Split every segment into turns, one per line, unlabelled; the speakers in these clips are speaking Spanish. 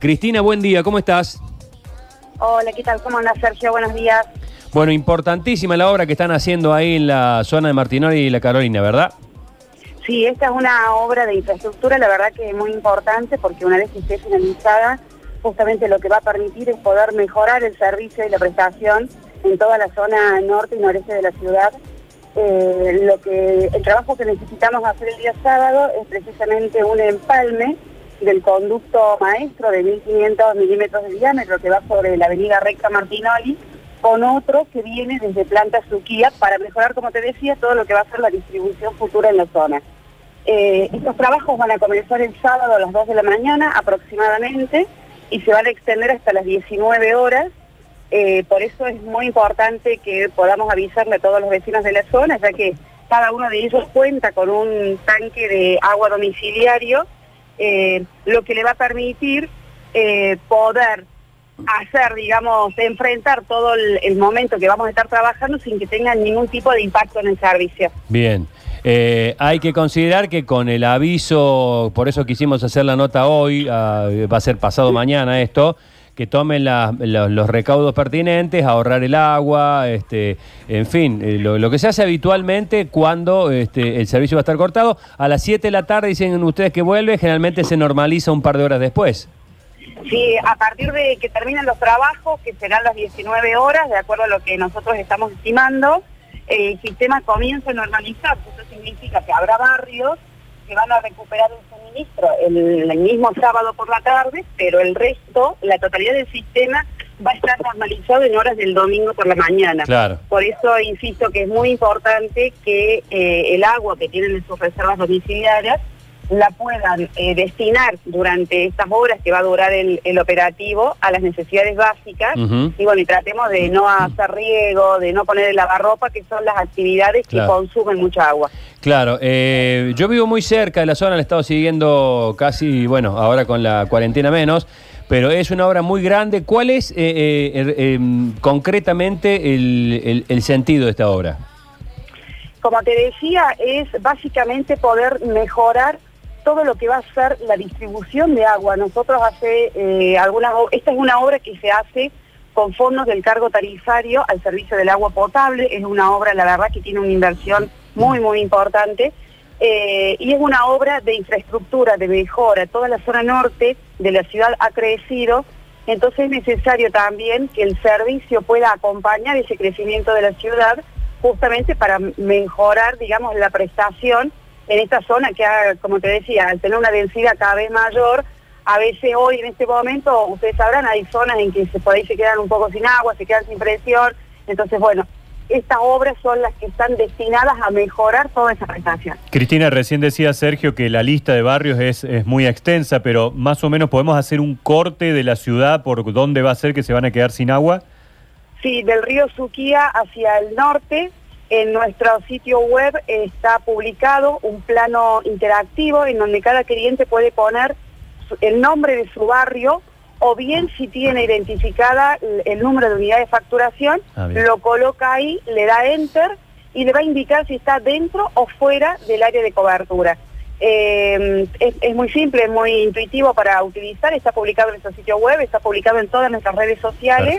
Cristina, buen día, ¿cómo estás?
Hola, ¿qué tal? ¿Cómo anda Sergio? Buenos días.
Bueno, importantísima la obra que están haciendo ahí en la zona de Martinoli y la Carolina, ¿verdad?
Sí, esta es una obra de infraestructura, la verdad que es muy importante porque una vez que esté finalizada, justamente lo que va a permitir es poder mejorar el servicio y la prestación en toda la zona norte y noreste de la ciudad. Eh, lo que el trabajo que necesitamos hacer el día sábado es precisamente un empalme del conducto maestro de 1500 milímetros de diámetro que va sobre la avenida Recta Martinoli con otro que viene desde Planta Suquía para mejorar, como te decía, todo lo que va a ser la distribución futura en la zona. Eh, estos trabajos van a comenzar el sábado a las 2 de la mañana aproximadamente y se van a extender hasta las 19 horas. Eh, por eso es muy importante que podamos avisarle a todos los vecinos de la zona, ya que cada uno de ellos cuenta con un tanque de agua domiciliario eh, lo que le va a permitir eh, poder hacer, digamos, enfrentar todo el, momento que vamos a estar trabajando sin que tengan ningún tipo de impacto en el servicio.
Bien. Eh, hay que considerar que con el aviso, por eso quisimos hacer la nota hoy, ah, va a ser pasado mañana esto, que tomen los recaudos pertinentes, ahorrar el agua, este, en fin, eh, lo, que se hace habitualmente cuando este, el servicio va a estar cortado. A las 7 de la tarde dicen ustedes que vuelve, generalmente se normaliza un par de horas después.
Sí, a partir de que terminen los trabajos, que serán las 19 horas, de acuerdo a lo que nosotros estamos estimando, el sistema comienza a normalizarse. Eso significa que habrá barrios que van a recuperar el suministro el, mismo sábado por la tarde, pero el resto, la totalidad del sistema va a estar normalizado en horas del domingo por la mañana.
Claro.
Por eso insisto que es muy importante que eh, el agua que tienen en sus reservas domiciliarias la puedan eh, destinar durante estas horas que va a durar el, operativo a las necesidades básicas y bueno, y tratemos de no hacer riego, de no poner el lavarropa, que son las actividades que consumen mucha agua.
Claro, eh, yo vivo muy cerca de la zona, la he estado siguiendo casi, bueno, ahora con la cuarentena menos, pero es una obra muy grande. ¿Cuál es eh, er, em, concretamente el sentido de esta obra?
Como te decía, es básicamente poder mejorar todo lo que va a ser la distribución de agua. Nosotros hace eh, algunas, esta es una obra que se hace con fondos del cargo tarifario al servicio del agua potable, es una obra, la verdad, que tiene una inversión muy, muy importante, eh, y es una obra de infraestructura, de mejora. Toda la zona norte de la ciudad ha crecido, entonces es necesario también que el servicio pueda acompañar ese crecimiento de la ciudad justamente para mejorar, digamos, la prestación en esta zona que, como te decía, al tener una densidad cada vez mayor, a veces hoy en este momento, ustedes sabrán, hay zonas en que se, por ahí se quedan un poco sin agua, se quedan sin presión, entonces bueno, estas obras son las que están destinadas a mejorar toda esa prestación.
Cristina, recién decía Sergio que la lista de barrios es, es, muy extensa, pero más o menos podemos hacer un corte de la ciudad por dónde va a ser que se van a quedar sin agua.
Sí, del río Suquía hacia el norte, en nuestro sitio web está publicado un plano interactivo en donde cada cliente puede poner el nombre de su barrio o bien si tiene identificada el número de unidad de facturación, ah, lo coloca ahí, le da enter y le va a indicar si está dentro o fuera del área de cobertura. Eh, es, muy simple, es muy intuitivo para utilizar, está publicado en nuestro sitio web, está publicado en todas nuestras redes sociales.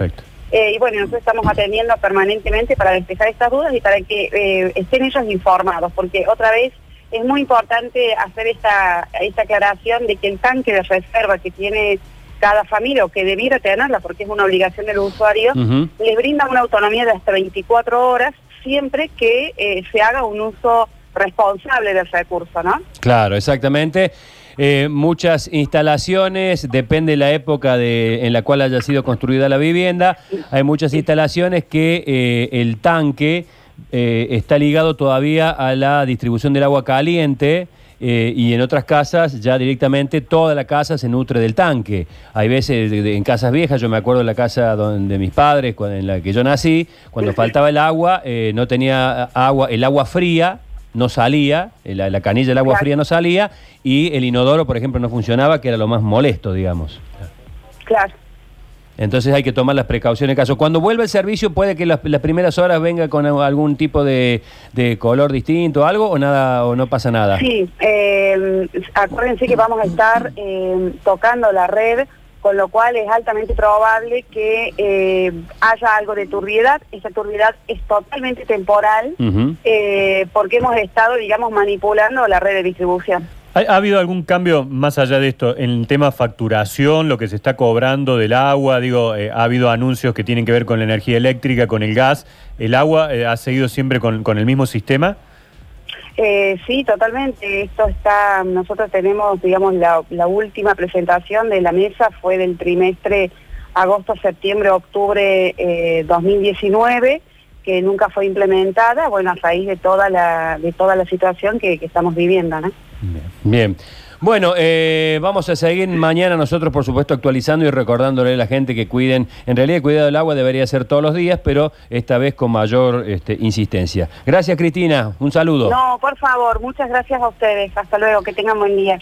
Eh, y bueno, nosotros estamos atendiendo permanentemente para despejar estas dudas y para que eh, estén ellos informados, porque otra vez es muy importante hacer esta, esta aclaración de que el tanque de reserva que tiene cada familia o que debiera tenerla porque es una obligación del usuario, les brinda una autonomía de hasta 24 horas siempre que eh, se haga un uso responsable del recurso, ¿no?
Claro, exactamente. Eh, muchas instalaciones, depende de la época de, en la cual haya sido construida la vivienda, hay muchas instalaciones que eh, el tanque eh, está ligado todavía a la distribución del agua caliente. y en otras casas ya directamente toda la casa se nutre del tanque. Hay veces en casas viejas, yo me acuerdo de la casa donde mis padres, en la que yo nací, cuando faltaba el agua, no tenía agua, el agua fría no salía, la, canilla del agua fría no salía y el inodoro, por ejemplo, no funcionaba, que era lo más molesto, digamos.
Claro.
Entonces hay que tomar las precauciones en caso. Cuando vuelva el servicio, puede que las, primeras horas venga con algún tipo de, color distinto, algo, o nada, o no pasa nada.
Sí, eh, acuérdense que vamos a estar eh, tocando la red con lo cual es altamente probable que eh, haya algo de turbiedad. Esa turbiedad es totalmente temporal eh, porque hemos estado, digamos, manipulando la red de distribución.
¿Ha, ha habido algún cambio más allá de esto en el tema facturación, lo que se está cobrando del agua? Digo, eh, ha habido anuncios que tienen que ver con la energía eléctrica, con el gas. ¿El agua eh, ha seguido siempre con, con el mismo sistema?
Eh, sí, totalmente. Esto está, nosotros tenemos, digamos, la, última presentación de la mesa fue del trimestre agosto, septiembre, octubre eh, 2019, que nunca fue implementada, bueno, a raíz de toda la, de toda la situación que, que estamos viviendo, ¿no?
Bien. Bueno, eh, vamos a seguir mañana nosotros, por supuesto, actualizando y recordándole a la gente que cuiden. En realidad, el cuidado del agua debería ser todos los días, pero esta vez con mayor este, insistencia. Gracias, Cristina. Un saludo.
No, por favor, muchas gracias a ustedes. Hasta luego, que tengan buen día.